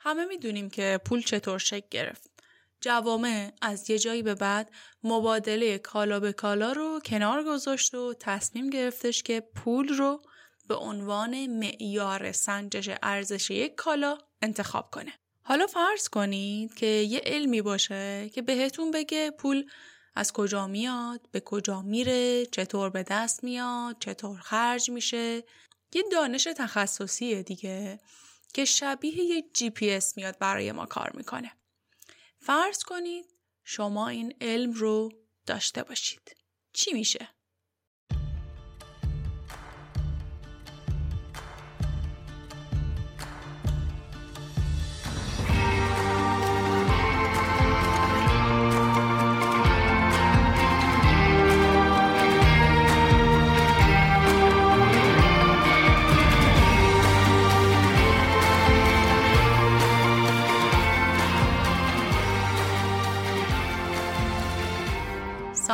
همه می‌دونیم که پول چطور شکل گرفت. جوامع از یه جایی به بعد مبادله کالا به کالا رو کنار گذاشت و تصمیم گرفتش که پول رو به عنوان معیار سنجش ارزش یک کالا انتخاب کنه. حالا فرض کنید که یه علمی باشه که بهتون بگه پول از کجا میاد، به کجا میره، چطور به دست میاد، چطور خرج میشه. یه دانش تخصصیه دیگه که شبیه یه جی پی اس میاد برای ما کار می‌کنه. فرض کنید شما این علم رو داشته باشید. چی میشه؟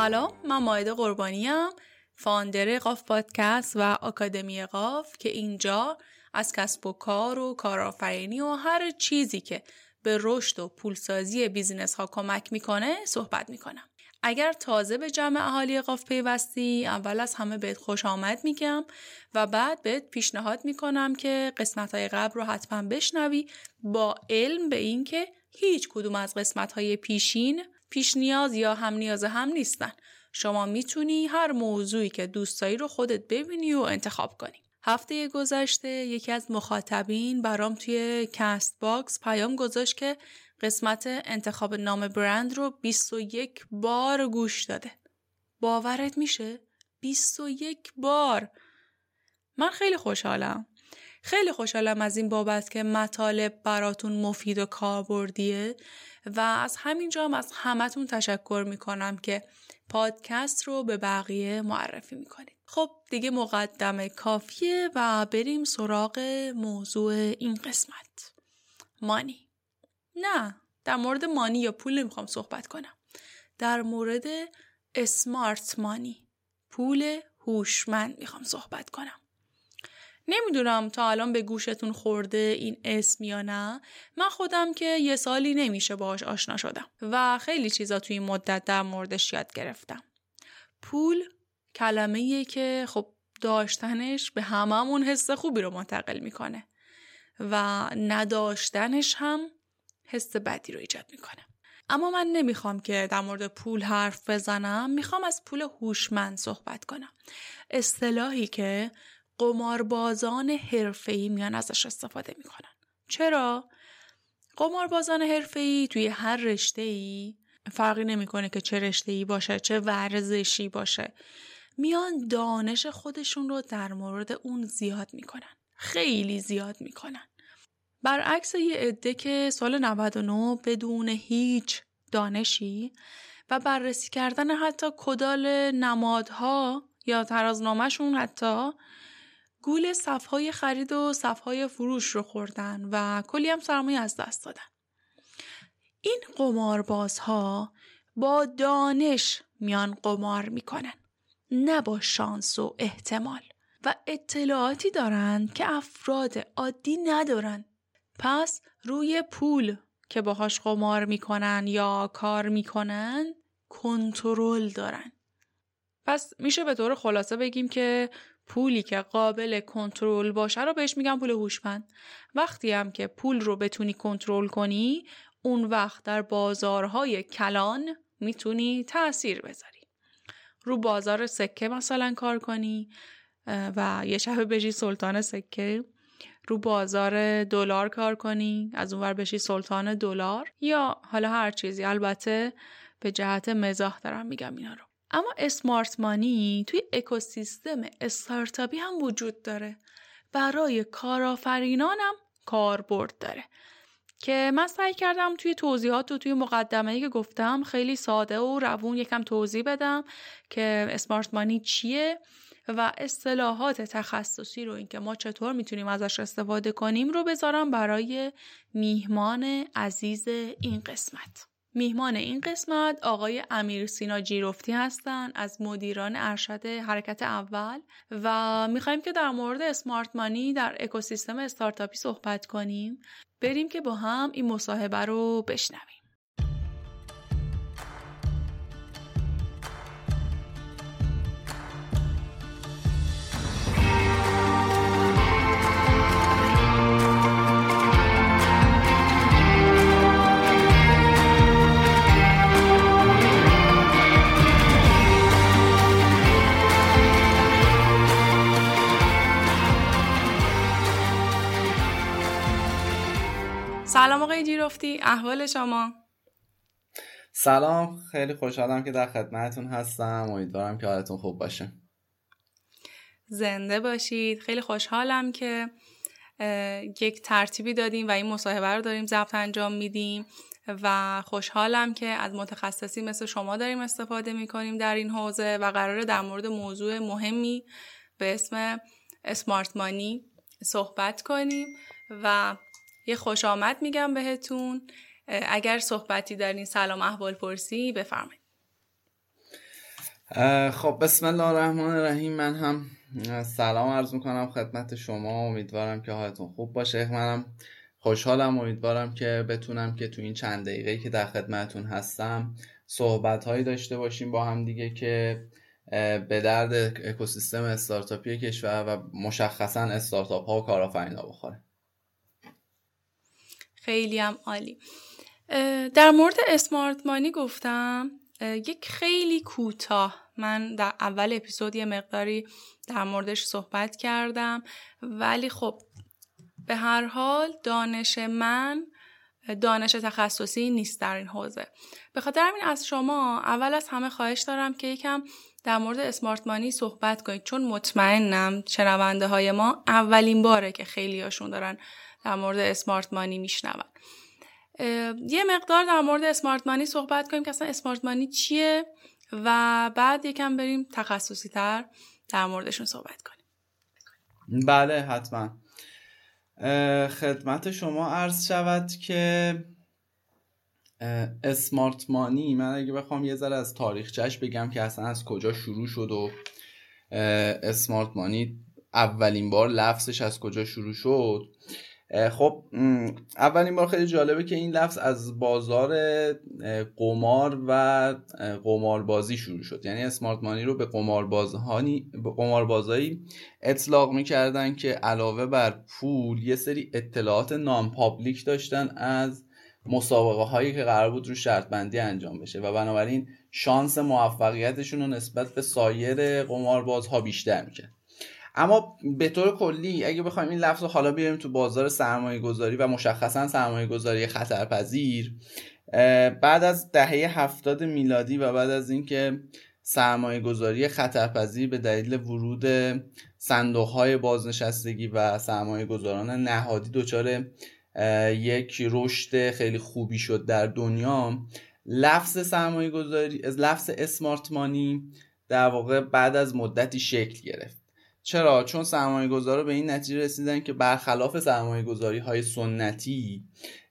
سلام من مایده قربانیم founder قاف پادکست و آکادمی قاف که اینجا از کسب و کار و کارآفرینی و هر چیزی که به رشد و پولسازی business ها کمک می‌کنه صحبت می‌کنم. اگر تازه به جمع اهالی قاف پیوستی اول از همه بهت خوش آمد میگم و بعد بهت پیشنهاد می‌کنم که قسمت های قبل رو حتما بشنوی با علم به اینکه هیچ کدوم از قسمت های پیشین پیش نیاز یا هم نیاز هم نیستن. شما می‌تونی هر موضوعی که دوست داری رو خودت ببینی و انتخاب کنی. هفته گذشته یکی از مخاطبین برام توی کست باکس پیام گذاشت که قسمت انتخاب نام برند رو 21 بار گوش داده. باورت میشه؟ 21 بار. من خیلی خوشحالم. خیلی خوشحالم از این بابت که مطالب براتون مفید و کاربردیه و از همینجا هم از همتون تشکر می‌کنم که پادکست رو به بقیه معرفی می‌کنید. خب دیگه مقدمه کافیه و بریم سراغ موضوع این قسمت. مانی. نه در مورد مانی یا پول نمی‌خوام صحبت کنم. در مورد اسمارت مانی. پول هوشمند می‌خوام صحبت کنم. نمی‌دونم تا الان به گوشتون خورده این اسم یا نه. من خودم که یه سالی نمیشه باهاش آشنا شدم و خیلی چیزا توی این مدت در موردش یاد گرفتم. پول کلمه که خب داشتنش به هممون حس خوبی رو منتقل می‌کنه و نداشتنش هم حس بدی رو ایجاد می‌کنه. اما من نمی‌خوام که در مورد پول حرف بزنم می‌خوام از پول هوشمند صحبت کنم. اصطلاحی که قماربازان حرفه‌ای میان ازش استفاده می‌کنن. چرا؟ قماربازان حرفه‌ای توی هر رشته فرقی نمی‌کنه که چه رشته ای باشه چه ورزشی باشه. میان دانش خودشون رو در مورد اون زیاد می‌کنن. خیلی زیاد می‌کنن. برعکس یه عده که سال 99 بدون هیچ دانشی و بررسی کردن حتی کدال نمادها یا ترازنامهشون حتی گول صفهای خرید و صفهای فروش رو خوردن و کلی هم سرمایه از دست دادن. این قماربازها با دانش میان قمار می‌کنن نه با شانس و احتمال. و اطلاعاتی دارن که افراد عادی ندارن. پس روی پول که باهاش قمار می‌کنن یا کار می‌کنن کنترل دارن. پس میشه به طور خلاصه بگیم که پولی که قابل کنترل باشه رو بهش میگم پول هوشمند. وقتی هم که پول رو بتونی کنترل کنی اون وقت در بازارهای کلان می‌تونی تاثیر بذاری. رو بازار سکه مثلا کار کنی و یه شب بشی سلطان سکه رو بازار دلار کار کنی از اونور بشی سلطان دلار یا حالا هر چیزی. البته به جهت مزاح دارم میگم اینا رو. اما اسمارت مانی توی اکوسیستم استارتاپی هم وجود داره. برای کارآفرینانم کاربرد داره. که من سعی کردم توی توضیحات و توی مقدمه که گفتم خیلی ساده و روون یکم توضیح بدم که اسمارت مانی چیه و اصطلاحات تخصصی رو اینکه ما چطور می‌تونیم ازش استفاده کنیم رو بذارم برای میهمان عزیز این قسمت. میهمان این قسمت آقای امیر سینا جیرفتی هستند از مدیران ارشد حرکت اول و می‌خوایم که در مورد اسمارت مانی در اکوسیستم استارتاپی صحبت کنیم. بریم که با هم این مصاحبه رو بشنویم. سلام آقای جیرفتی احوال شما؟ سلام خیلی خوشحالم که در خدمتتون هستم. امیدوارم که حالتون خوب باشه. زنده باشید. خیلی خوشحالم که یک ترتیبی دادیم و این مصاحبه رو داریم ضبط انجام میدیم و خوشحالم که از متخصصی مثل شما داریم استفاده می‌کنیم در این حوزه و قراره در مورد موضوع مهمی به اسم اسمارت مانی صحبت کنیم و یه خوش آمد میگم بهتون. اگر صحبتی دارین سلام احوال پرسی بفرمایید. خب بسم الله الرحمن الرحیم. من هم سلام عرض می‌کنم خدمت شما. امیدوارم که حالتون خوب باشه. منم خوشحالم امیدوارم که بتونم که تو این چند دقیقه که در خدمتون هستم صحبت هایی داشته باشیم با هم دیگه که به درد اکوسیستم استارتاپی کشور و مشخصا استارتاپ ها و کارآفرین ها بخوره. خیلی هم عالی. در مورد اسمارت مانی گفتم یک خیلی کوتاه من در اول اپیزود یه مقداری در موردش صحبت کردم ولی خب به هر حال دانش من دانش تخصصی نیست در این حوزه. به خاطر همین از شما اول از همه خواهش دارم که یکم در مورد اسمارت مانی صحبت کنید چون مطمئنم شنونده های ما اولین باره که خیلی هاشون دارن در مورد اسمارت مانی میشنون یه مقدار در مورد اسمارت مانی صحبت کنیم که اصلا اسمارت مانی چیه و بعد یکم بریم تخصصی تر در موردشون صحبت کنیم. بله حتما. خدمت شما عرض شود که اسمارت مانی من اگه بخوام یه ذره از تاریخچش بگم که اصلا از کجا شروع شد و اسمارت مانی اولین بار لفظش از کجا شروع شد. خب اولین بار خیلی جالبه که این لفظ از بازار قمار و قماربازی شروع شد. یعنی اسمارت مانی رو به قماربازهانی به قماربازایی اطلاق می‌کردن که علاوه بر پول یه سری اطلاعات نام پابلیک داشتن از مسابقه هایی که قرار بود رو شرط بندی انجام بشه و بنابراین شانس موفقیتشون رو نسبت به سایر قماربازها بیشتر می‌کرد. اما به طور کلی اگه بخوایم این لفظ رو حالا بیاریم تو بازار سرمایه گذاری و مشخصا سرمایه گذاری خطرپذیر بعد از دهه هفتاد میلادی و بعد از اینکه سرمایه گذاری خطرپذیر به دلیل ورود صندوق های بازنشستگی و سرمایه گذاران نهادی دچار یک رشد خیلی خوبی شد در دنیا لفظ سرمایه گذاری لفظ اسمارت مانی در واقع بعد از مدتی شکل گرفت. چرا؟ چون سرمایه گذارا به این نتیجه رسیدن که برخلاف سرمایه گذاری های سنتی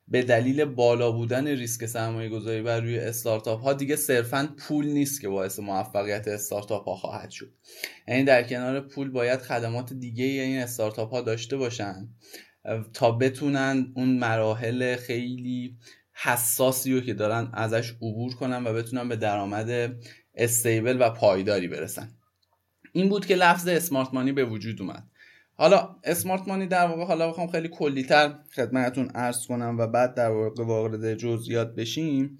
به دلیل بالا بودن ریسک سرمایه گذاری بر روی استارتاپ ها دیگه صرفا پول نیست که باعث موفقیت استارتاپ ها خواهد شد. یعنی در کنار پول باید خدمات دیگه این استارتاپ ها داشته باشن تا بتونن اون مراحل خیلی حساسی رو که دارن ازش عبور کنن و بتونن به درآمد استیبل و پایداری برسن. این بود که لفظ اسمارت مانی به وجود اومد. حالا اسمارت مانی در واقع حالا بخوام خیلی کلیتر خدمتتون عرض کنم و بعد در واقع وارد جزئیات بشیم.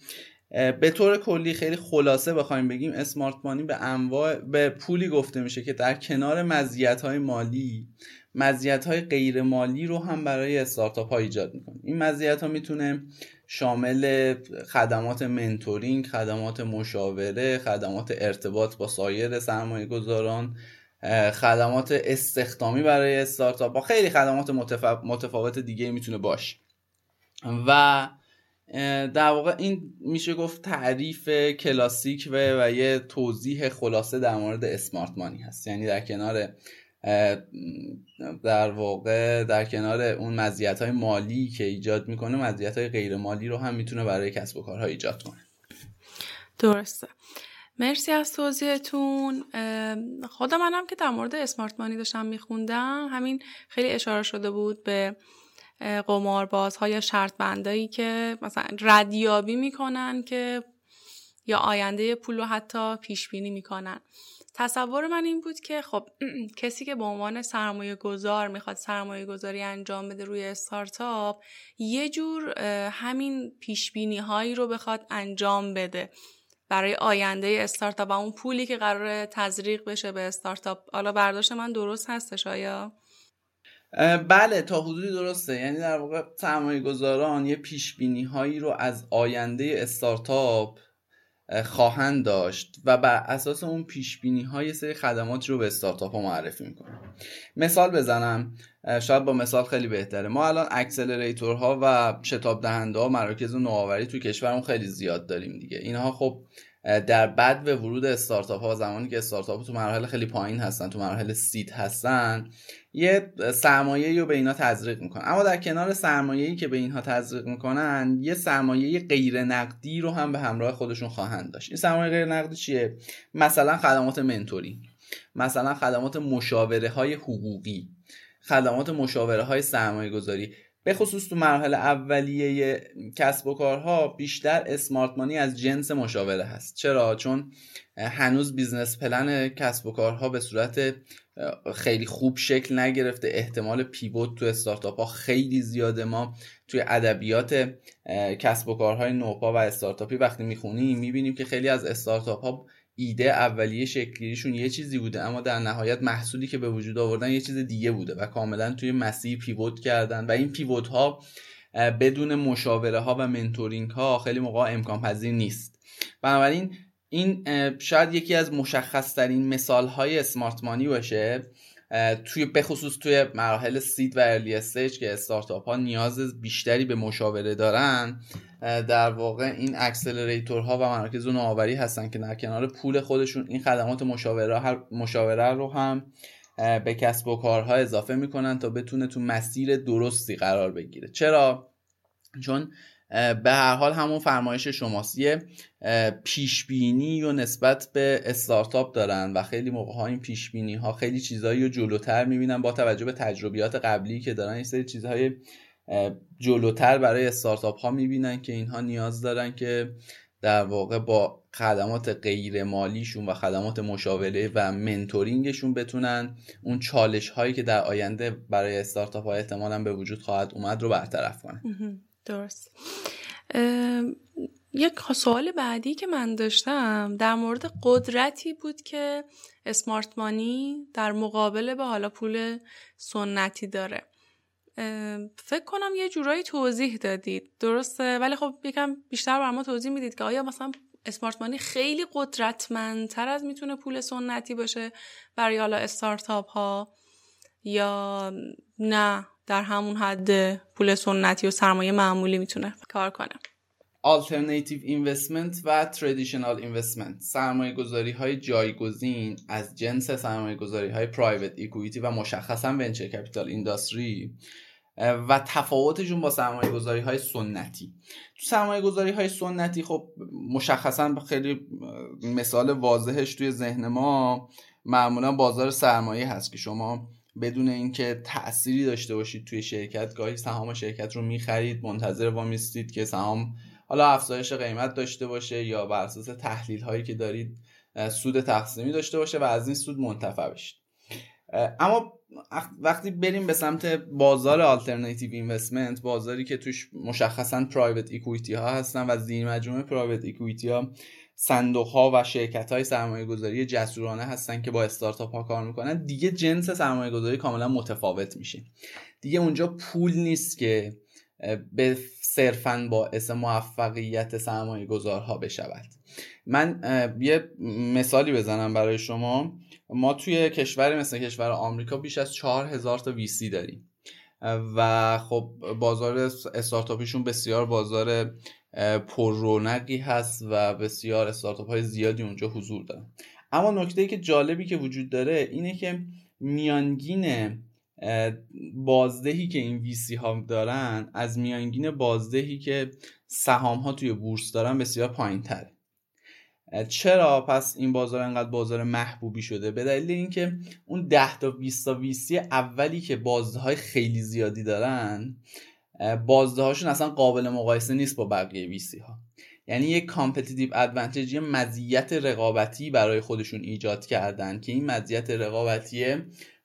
به طور کلی خیلی خلاصه بخوایم بگیم اسمارت مانی به انواع به پولی گفته میشه که در کنار مزیت های مالی مزیت های غیر مالی رو هم برای استارتاپ ها ایجاد می‌کنه. این مزیت ها می‌تونه شامل خدمات منتورینگ خدمات مشاوره خدمات ارتباط با سایر سرمایه گذاران خدمات استخدامی برای استارتاپ با خیلی خدمات متفاوت دیگه می‌تونه باشه. و در واقع این میشه گفت تعریف کلاسیک و, و یه توضیح خلاصه در مورد اسمارت مانی هست. یعنی در کنار در واقع در کنار اون مزیت های مالی که ایجاد می‌کنه مزیت های غیر مالی رو هم می‌تونه برای کسب و کارها ایجاد کنه. درسته. مرسی از توضیحتون. خود منم که در مورد اسمارت مانی داشتم میخوندم. همین خیلی اشاره شده بود به قماربازها یا شرط بندایی که مثلا ردیابی می‌کنن که یا آینده پول رو حتی پیش بینی می‌کنن. تصور من این بود که خب کسی که به عنوان سرمایه گذار می‌خواد سرمایه گذاری انجام بده روی استارتاپ یه جور همین پیش بینی هایی رو بخواد انجام بده برای آینده استارتاپ و اون پولی که قرار تزریق بشه به استارتاپ. حالا برداشت من درست هستش آیا؟ بله تا حدودی درسته. یعنی در واقع سرمایه گذاران یه پیش بینی هایی رو از آینده استارتاپ خواهند داشت و بر اساس اون پیش بینی های سری خدماتی رو به استارتاپ ها معرفی می‌کنه مثال بزنم. شاید با مثال خیلی بهتره. ما الان ها و شتاب دهنده ها مراکز نوآوری تو کشورمون خیلی زیاد داریم دیگه. اینها خب در بد به ورود استارتاپ ها زمانی که استارتاپ تو مراحل خیلی پایین هستن تو مراحل سید هستن یه سرمایه رو به اینا تزریق می‌کنن. اما در کنار سرمایه‌ای که به اینها تزریق می‌کنن یه سرمایه غیر نقدی رو هم به همراه خودشون خواهند داشت. این سرمایه غیر نقدی چیه؟ مثلا خدمات mentoring مثلا خدمات مشاوره های حقوقی خدمات مشاوره های سرمایه گذاری به خصوص تو مراحل اولیه کسب و کارها بیشتر smart money از جنس مشاوره هست. چرا؟ چون هنوز business plan کسب و کارها به صورت خیلی خوب شکل نگرفته. احتمال pivot تو استارتاپ ها خیلی زیاده. ما توی ادبیات کسب و کارهای نوپا و استارتاپی وقتی می‌خونیم می‌بینیم که خیلی از استارتاپ ها ایده اولیه شکلیشون یه چیزی بوده اما در نهایت محصولی که به وجود آوردن یه چیز دیگه بوده و کاملا توی مسیر pivot کردن و این pivot ها بدون مشاوره ها و mentoring ها خیلی موقع امکان پذیر نیست. بنابراین این شاید یکی از مشخص ترین مثال های smart money باشه. توی بخصوص توی مراحل seed و early stage که استارتاپ ها نیاز بیشتری به مشاوره دارن در واقع این ها و مراکز نوآوری هستن که در کنار پول خودشون این خدمات مشاوره, مشاوره رو هم به کسب و کارها اضافه می‌کنن تا بتونه تو مسیر درستی قرار بگیره. چرا؟ چون به هر حال همون فرمایش شماست یه پیش بینی و نسبت به استارتاپ دارن و خیلی موقع ها این پیش بینی ها خیلی چیزهایی رو جلوتر می‌بینن با توجه به تجربیات قبلی که دارن این سری چیزهای جلوتر برای استارتاپ ها می‌بینن که اینها نیاز دارن که در واقع با خدمات غیر مالیشون و خدمات مشاوره و منتورینگشون بتونن اون چالش هایی که در آینده برای استارتاپ ها احتمالا به وجود خواهد اومد رو برطرف کنن. درست. یک سوال بعدی که من داشتم در مورد قدرتی بود که اسمارت مانی در مقابل به حالا پول سنتی داره. فکر کنم یه جورایی توضیح دادید. درسته؟ ولی خب یکم بیشتر بر ما توضیح می‌دید که آیا مثلا اسمارت مانی خیلی قدرتمندتر از می‌تونه پول سنتی باشه برای حالا استارتاپ ها یا نه؟ در همون حد پول سنتی و سرمایه معمولی می‌تونه کار کنه. Alternative Investment و Traditional Investment. سرمایه گذاری های جایگزین از جنس سرمایه گذاری های Private Equity و مشخصا Venture Capital Industry و تفاوتشون با سرمایه گذاری های سنتی. تو سرمایه گذاری های سنتی خب مشخصا خیلی مثال واضحش توی ذهن ما معمولا بازار سرمایه هست که شما بدون اینکه تأثیری داشته باشید توی شرکت گاهی سهام شرکت رو می‌خرید منتظر وامیستید که سهام حالا افزایش قیمت داشته باشه یا بر اساس تحلیل هایی که دارید سود تقسیمی داشته باشه و از این سود منتفع بشید. اما وقتی بریم به سمت بازار alternative investment بازاری که توش مشخصا private equity ها هستن و زیر مجموعه private equity ها صندوق ها و شرکت های سرمایه گذاری جسورانه هستن که با استارتاپ ها کار می‌کنن. دیگه جنس سرمایه گذاری کاملا متفاوت میشه. دیگه اونجا پول نیست که صرفا باعث موفقیت سرمایه گذارها بشود. من یه مثالی بزنم برای شما. ما توی کشور مثل کشور آمریکا بیش از چهار هزار تا ویسی داریم. و خب بازار استارتاپیشون بسیار بازار پر رونقی هست و بسیار استارتاپ های زیادی اونجا حضور دارن. اما نکته که جالبی که وجود داره اینه که میانگین بازدهی که این ویسی ها دارن از میانگین بازدهی که سهام ها توی بورس دارن بسیار پایین تره چرا؟ پس این بازار انقدر بازار محبوبی شده. به دلیل اینکه اون 10 تا 20 تا VC اولی که بازده های خیلی زیادی دارن بازده هاشون اصلا قابل مقایسه نیست با بقیه VC ها یعنی یک competitive advantage یه مزیت رقابتی برای خودشون ایجاد کردن که این مزیت رقابتی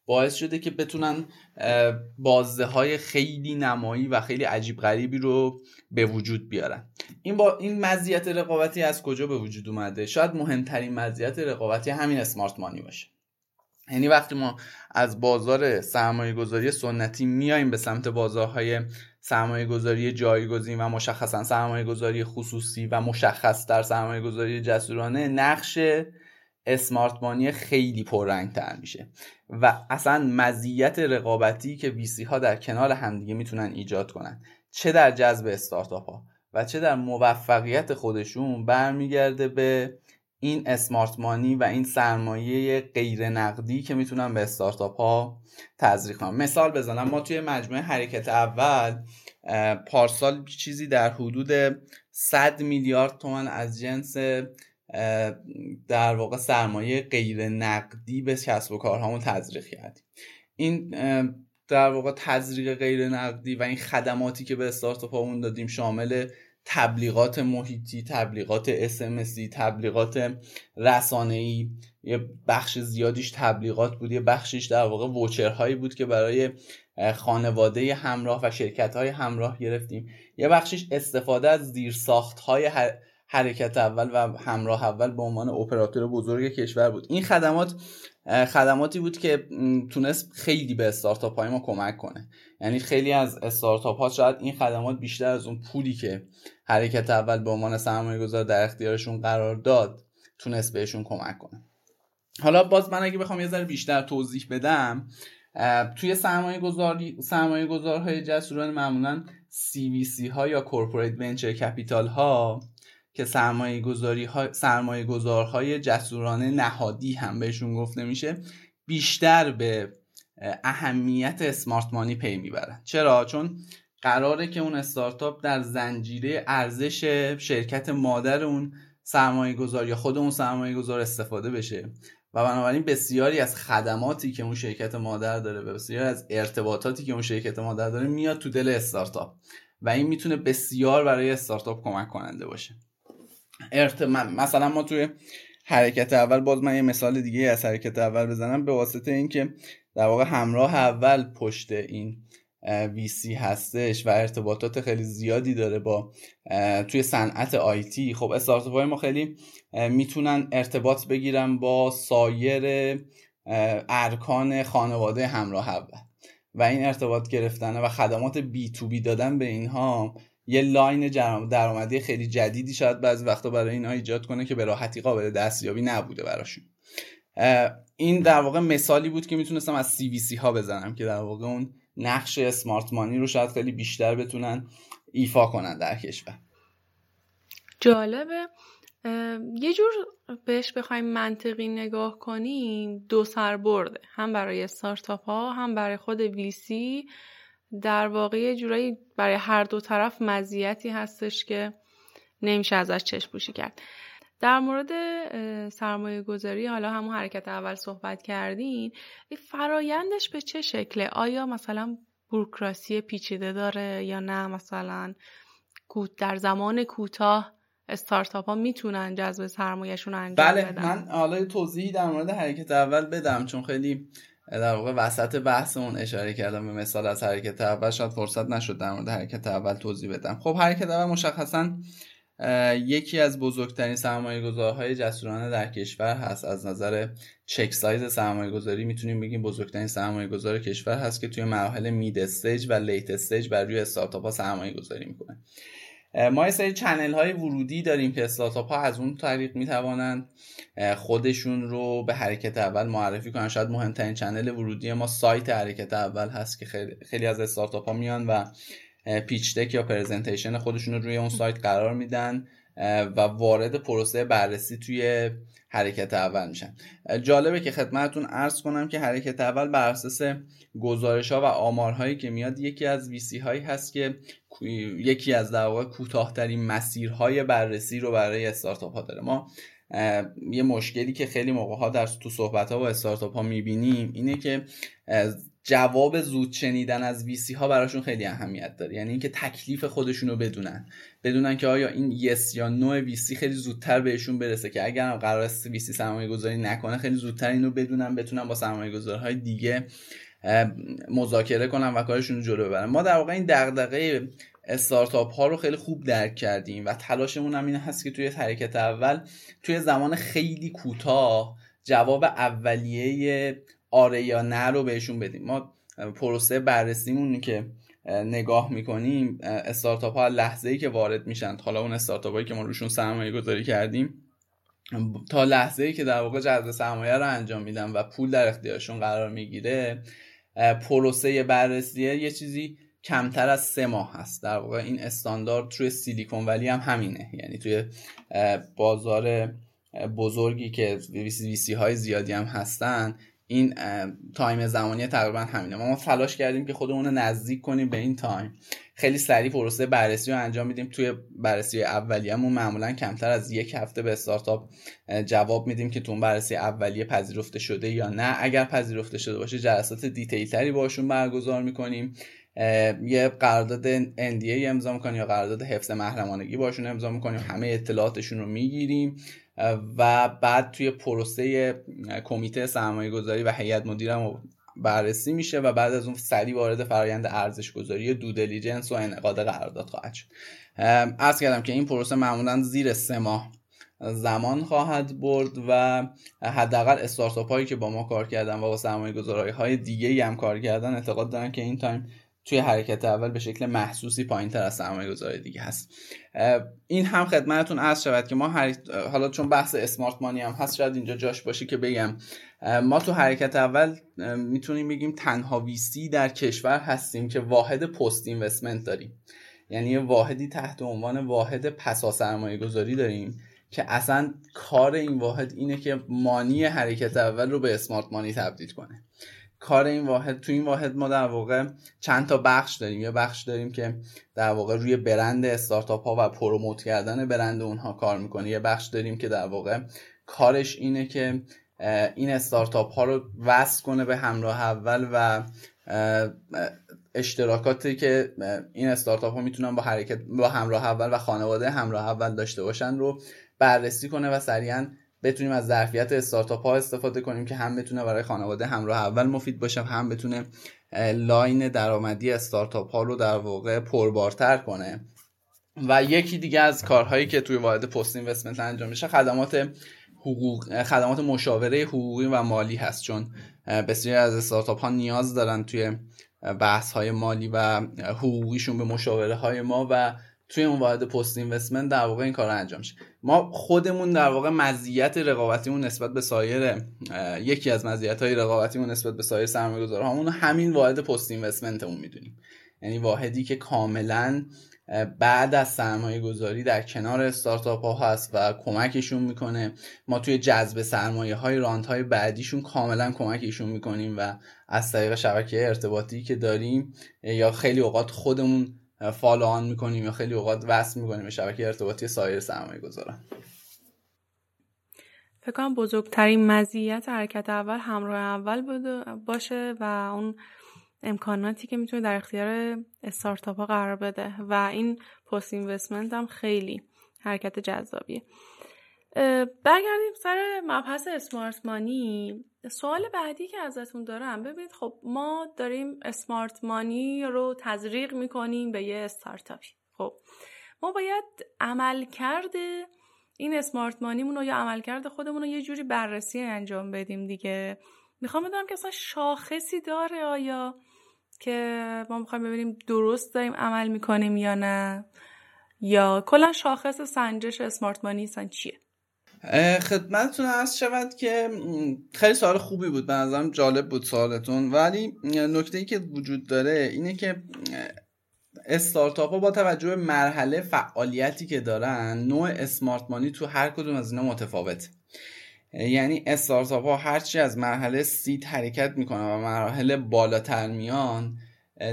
باعث شده که بتونن بازده های خیلی نمایی و خیلی عجیب غریبی رو به وجود بیارن. این با این مزیت رقابتی از کجا به وجود اومده؟ شاید مهمترین مزیت رقابتی همین اسمارت مانی باشه. یعنی وقتی ما از بازار سرمایه گذاری سنتی میایم به سمت بازارهای سرمایه گذاری جایگزین و مشخصا سرمایه گذاری خصوصی و مشخص در سرمایه گذاری جسورانه نقش اسمارت مانی خیلی پررنگ تر میشه. و اصلا مزیت رقابتی که ویسی ها در کنار همدیگه می‌تونن ایجاد کنن. چه در جذب استارتاپ ها و چه در موفقیت خودشون برمیگرده به این اسمارت مانی و این سرمایه غیر نقدی که می‌تونن به استارتاپ ها تزریق کنن مثال بزنم. ما توی مجموعه حرکت اول پارسال چیزی در حدود 100 میلیارد تومن از جنس در واقع سرمایه غیر نقدی به کسب و کارهامون تزریق کردیم. این در واقع تزریق غیر نقدی و این خدماتی که به استارتاپ هامون دادیم شامل تبلیغات محیطی تبلیغات اسمسی تبلیغات رسانه‌ای. یه بخش زیادیش تبلیغات بود یه بخشش در واقع ووچرهایی بود که برای خانواده همراه و شرکت های همراه گرفتیم. یه بخشش استفاده از زیرساخت های حرکت اول و همراه اول به عنوان اپراتور بزرگ کشور بود. این خدمات خدماتی بود که تونست خیلی به استارتاپ های ما کمک کنه. یعنی خیلی از استارتاپ ها شاید این خدمات بیشتر از اون پولی که حرکت اول به عنوان سرمایه گذار در اختیارشون قرار داد تونست بهشون کمک کنه. حالا باز من اگه بخوام یه ذره بیشتر توضیح بدم توی سرمایه گذاری سرمایه گذارهای جسورانه معمولا CVC ها یا corporate venture capital ها که سرمایه گذاری ها سرمایه گذارهای جسورانه نهادی هم بهشون گفته میشه بیشتر به اهمیت smart money پی می‌برن چرا؟ چون قراره که اون استارتاپ در زنجیره ارزش شرکت مادر اون سرمایه گذار یا خود اون سرمایه گذار استفاده بشه و بنابراین بسیاری از خدماتی که اون شرکت مادر داره و بسیاری از ارتباطاتی که اون شرکت مادر داره میاد تو دل استارتاپ و این می‌تونه بسیار برای استارتاپ کمک کننده باشه. ارت... مثلا ما توی حرکت اول باز من یه مثال دیگه از حرکت اول بزنم به واسطه اینکه در واقع همراه اول پشت این ویسی هستش و ارتباطات خیلی زیادی داره با توی صنعت آیتی خب استارتاپ های ما خیلی می‌تونن ارتباط بگیرن با سایر ارکان خانواده همراه اول و این ارتباط گرفتن و خدمات B2B دادن به اینها یه line درآمدی خیلی جدیدی شاید بعضی وقتا برای اینها ایجاد کنه که به راحتی قابل دستیابی نبوده براشون. این در واقع مثالی بود که می‌تونستم از CVC ها بزنم که در واقع اون نقش smart money رو شاید خیلی بیشتر بتونن ایفا کنن در کشور. جالبه. یه جور بهش بخوایم منطقی نگاه کنیم دو سر برده، هم برای استارتاپ ها هم برای خود VC در واقع یه جورایی برای هر دو طرف مزیتی هستش که نمیشه ازش چشم پوشی کرد. در مورد سرمایه گذاری حالا همون حرکت اول صحبت کردین فرایندش به چه شکله؟ آیا مثلا بروکراسی پیچیده داره یا نه؟ مثلا در زمان کوتاه استارتاپ ها می‌تونن جذب سرمایهشون انجام بله بدن. من حالا توضیحی در مورد حرکت اول بدم چون خیلی در واقع وسط بحثمون اشاره کردم به مثال از حرکت اول شاید فرصت نشد در مورد حرکت اول توضیح بدم. خب حرکت اول مشخصا یکی از بزرگترین سرمایه گذارهای جسورانه در کشور هست. از نظر check size سرمایه گذاری می‌تونیم بگیم بزرگترین سرمایه گذار کشور هست که توی مراحل mid stage و late stage بر روی استارتاپ ها سرمایه گذاری می‌کنه ما یه سری channel های ورودی داریم که استارتاپ ها از اون طریق می‌توانند خودشون رو به حرکت اول معرفی کنن. شاید مهمترین channel ورودی ما سایت حرکت اول هست که خیلی, خیلی از استارتاپ ها میان و pitch deck یا presentation خودشون رو روی اون سایت قرار میدن و وارد پروسه بررسی توی حرکت اول میشن. جالبه که خدمتتون عرض کنم که حرکت اول بر اساس گزارش ها و آمارهایی که میاد یکی از VC هایی هست که یکی از در واقع کوتاهترین مسیرهای بررسی رو برای استارتاپ ها داره. ما یه مشکلی که خیلی موقع ها در تو صحبت ها با استارتاپ ها می‌بینیم اینه که جواب زود شنیدن از ویسی ها براشون خیلی اهمیت داره. یعنی اینکه تکلیف خودشون رو بدونن. بدونن که آیا این یس یا نو ویسی خیلی زودتر بهشون برسه که اگر قرار است ویسی سرمایه گذاری نکنه خیلی زودتر اینو بدونن بتونن با سرمایه گذارهای دیگه مذاکره کنن و کارشون رو جلو ببرن. ما در واقع این دغدغه استارتاپ ها رو خیلی خوب درک کردیم و تلاشمون هم این هست که توی حرکت اول توی زمان خیلی کوتاه جواب اولیه آره یا نه رو بهشون بدیم. ما پروسه بررسیمون که نگاه می‌کنیم استارتاپ ها لحظه ای که وارد میشن. حالا اون استارتاپ هایی که ما روشون سرمایه گذاری کردیم تا لحظه ای که در واقع جذب سرمایه رو انجام میدن و پول در اختیارشون قرار می‌گیره پروسه بررسیه یه چیزی کمتر از سه ماه هست. در واقع این استاندارد توی سیلیکون ولی هم همینه. یعنی توی بازار بزرگی که VC های زیادی هم هستن این time زمانی تقریبا همینه. ما, تلاش کردیم که خودمون رو نزدیک کنیم به این time. خیلی سریع پروسه بررسی رو انجام میدیم. توی بررسی اولیه‌مون معمولا کمتر از یک هفته به استارتاپ جواب میدیم که تو بررسی اولیه پذیرفته شده یا نه. اگر پذیرفته شده باشه جلسات detail تری باشون برگزار می‌کنیم. یه قرارداد NDA امضا می‌کنیم یا قرارداد حفظ محرمانگی باشون امضا می‌کنیم. همه اطلاعاتشون رو می‌گیریم. و بعد توی پروسه کمیته سرمایه گذاری و هیئت مدیرم بررسی میشه و بعد از اون سریع وارد فرایند ارزش گذاری due diligence و انعقاد قرارداد خواهد شد. عرض کردم که این پروسه معمولا زیر سه ماه زمان خواهد برد و حداقل استارتاپ هایی که با ما کار کردن و با سرمایه گذاری های دیگه هم کار کردن اعتقاد دارن که این time توی حرکت اول به شکل محسوسی پایین تر از سرمایه گذاری دیگه هست. این هم خدمتتون عرض شود که ما حالا چون بحث اسمارت مانی هم هست شاید اینجا جاش باشه که بگم. ما تو حرکت اول می‌تونیم بگیم تنها ویسی در کشور هستیم که واحد پست اینوستمنت داریم. یعنی یه واحدی تحت عنوان واحد پسا سرمایه گذاری داریم که اصلا کار این واحد اینه که مانی حرکت اول رو به اسمارت مانی تبدیل کنه. کار این واحد تو این واحد ما در واقع چند تا بخش داریم. یه بخش داریم که در واقع روی برند استارتاپ ها و پروموت کردن برند اونها کار می‌کنه. یه بخش داریم که در واقع کارش اینه که این استارتاپ ها رو وصل کنه به همراه اول و اشتراکاتی که این استارتاپ ها می‌تونن با حرکت با همراه اول و خانواده همراه اول داشته باشن رو بررسی کنه و سریعا بتونیم از ظرفیت استارتاپ ها استفاده کنیم که هم بتونه برای خانواده همراه اول مفید باشه هم بتونه line درآمدی استارتاپ ها رو در واقع پربارتر کنه. و یکی دیگه از کارهایی که توی واحد post investment انجام میشه خدمات حقوق خدمات مشاوره حقوقی و مالی هست. چون بسیاری از استارتاپ ها نیاز دارن توی بحث های مالی و حقوقیشون به مشاوره های ما و توی اون واحد post investment در واقع این کار انجام میشه. ما خودمون در واقع مزیت رقابتیمون نسبت به سایر یکی از مزیت های رقابتیمون نسبت به سایر سرمایه‌گذارها همین واحد پست اینوستمنتمون می‌دونیم. یعنی واحدی که کاملا بعد از سرمایه گذاری در کنار استارتاپ ها هست و کمکشون می‌کنه. ما توی جذب سرمایه های رانت های بعدیشون کاملا کمکشون می‌کنیم و از طریق شبکه ارتباطی که داریم یا خیلی اوقات خودمون فالو آن می‌کنیم یا خیلی اوقات وصل می‌کنیم به شبکه ارتباطی سایر سرمایه گذارن فکر کنم بزرگترین مزیت حرکت اول همراه اول باشه و اون امکاناتی که می‌تونه در اختیار استارتاپ ها قرار بده و این پست اینوستمنت هم خیلی حرکت جذابیه. برگردیم سر مبحث اسمارت مانی سوال بعدی که ازتون دارم ببینید خب ما داریم اسمارت مانی رو تزریق می‌کنیم به یه استارتاپی. خب ما باید عمل کرده این اسمارت مانیمون رو یا عمل کرده خودمون رو یه جوری بررسی انجام بدیم دیگه. می‌خوام بدونم که اصلا شاخصی داره آیا که ما می‌خوایم ببینیم درست داریم عمل می‌کنیم یا نه؟ یا کلا شاخص سنجش اسمارت مانی چیه؟ خدمتتون عرض شود که خیلی سوال خوبی بود. به نظرم جالب بود سوالتون. ولی نکته ای که وجود داره اینه که استارتاپ ها با توجه به مرحله فعالیتی که دارن نوع اسمارت مانی تو هر کدوم از اینا متفاوت یعنی استارتاپ ها هرچی از مرحله سید حرکت می‌کنن و مرحله بالاتر میان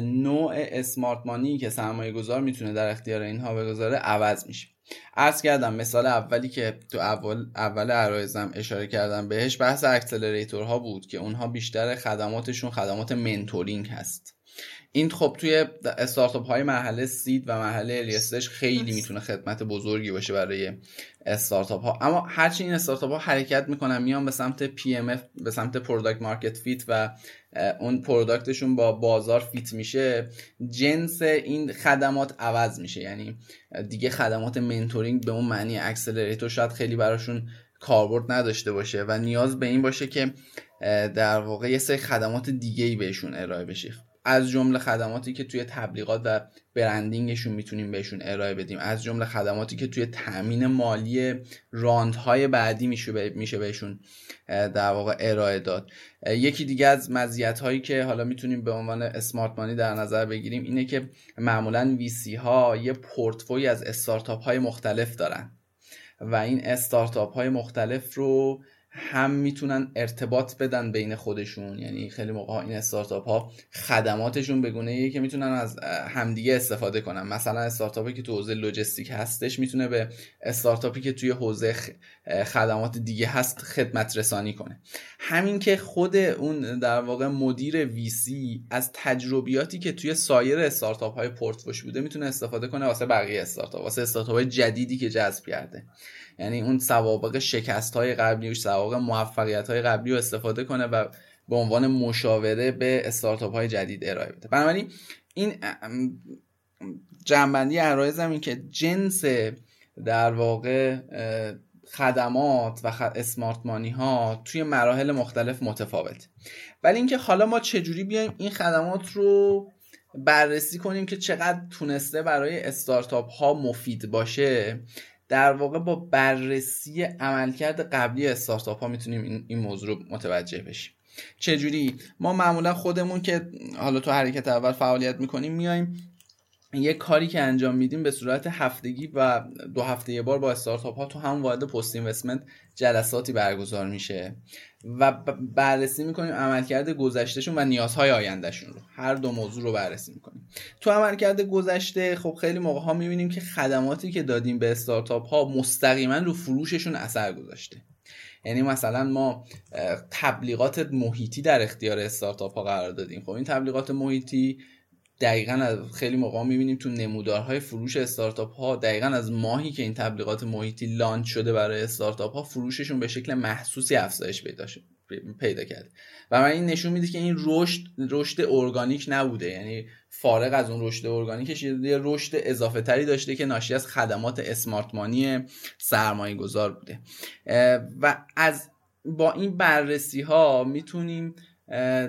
نوع اسمارت مانی که سرمایه گذار می‌تونه در اختیار اینها بگذاره عوض میشه. عرض کردم مثال اولی که تو اول اول عرایزم اشاره کردم بهش بحث اکسلراتورها بود که اونها بیشتر خدماتشون خدمات منتورینگ هست. این خب توی استارتاپ های مرحله seed و مرحله early stage ش خیلی می‌تونه خدمت بزرگی باشه برای استارتاپ ها اما هرچی این استارتاپ ها حرکت می‌کنن میان به سمت PM به سمت product market fit و اون product شون با بازار fit میشه. جنس این خدمات عوض میشه. یعنی دیگه خدمات mentoring به اون معنی accelerator شاید خیلی براشون کاربرد نداشته باشه و نیاز به این باشه که در واقع یه سری خدمات دیگه ای بهشون ارائه بشه. از جمله خدماتی که توی تبلیغات و برندینگشون می‌تونیم بهشون ارائه بدیم. از جمله خدماتی که توی تامین مالی راندهای بعدی میشه بهشون در واقع ارائه داد. یکی دیگه از مزیت هایی که حالا می‌تونیم به عنوان اسمارت مانی در نظر بگیریم اینه که معمولا ویسی ها یه پورتفوی از استارتاپ های مختلف دارن و این استارتاپ های مختلف رو هم می‌تونن ارتباط بدن بین خودشون. یعنی خیلی موقع این استارتاپ ها خدماتشون به گونه که می‌تونن از همدیگه استفاده کنن. مثلا استارتاپی که تو حوزه لوجستیک هستش می‌تونه به استارتاپی که توی حوزه خدمات دیگه هست خدمت رسانی کنه. همین که خود اون در واقع مدیر ویسی از تجربیاتی که توی سایر استارتاپ های پورتفوش بوده می‌تونه استفاده کنه واسه بقیه استارتاپ واسه استارتاپ های جدیدی که جذب کرده. یعنی اون سوابق شکست های قبلی و سوابق موفقیت های قبلی رو استفاده کنه و به عنوان مشاوره به استارتاپ های جدید ارائه بده. بنابراین این جنبندی عرایزم این که جنس در واقع خدمات و اسمارت مانی ها توی مراحل مختلف متفاوت ولی اینکه حالا ما چجوری بیایم این خدمات رو بررسی کنیم که چقدر تونسته برای استارتاپ ها مفید باشه در واقع با بررسی عملکرد قبلی استارتاپ ها می‌تونیم این, موضوع رو متوجه بشیم. چجوری؟ ما معمولا خودمون که حالا تو حرکت اول فعالیت می‌کنیم میایم یه کاری که انجام میدیم به صورت هفتگی و دو هفته یه بار با استارتاپ ها تو هم واحد پست اینوستمنت جلساتی برگزار میشه و بررسی می‌کنیم عملکرد گذشتهشون و نیازهای آیندهشون رو. هر دو موضوع رو بررسی می‌کنیم. تو عملکرد گذشته خب خیلی موقع ها می‌بینیم که خدماتی که دادیم به استارتاپ ها مستقیما رو فروششون اثر گذاشته. یعنی مثلا ما تبلیغات محیطی در اختیار استارتاپ ها قرار دادیم. خب این تبلیغات محیطی دقیقا از خیلی موقع می‌بینیم تو نمودارهای فروش استارتاپ ها دقیقا از ماهی که این تبلیغات محیطی لانچ شده برای استارتاپ ها فروششون به شکل محسوسی افزایش پیدا شد. پیدا کرده و من این نشون میده که این رشد رشد ارگانیک نبوده. یعنی فارغ از اون رشد ارگانیکش یه رشد اضافه تری داشته که ناشی از خدمات اسمارت مانی سرمایه گذار بوده و از با این بررسی ها می‌تونیم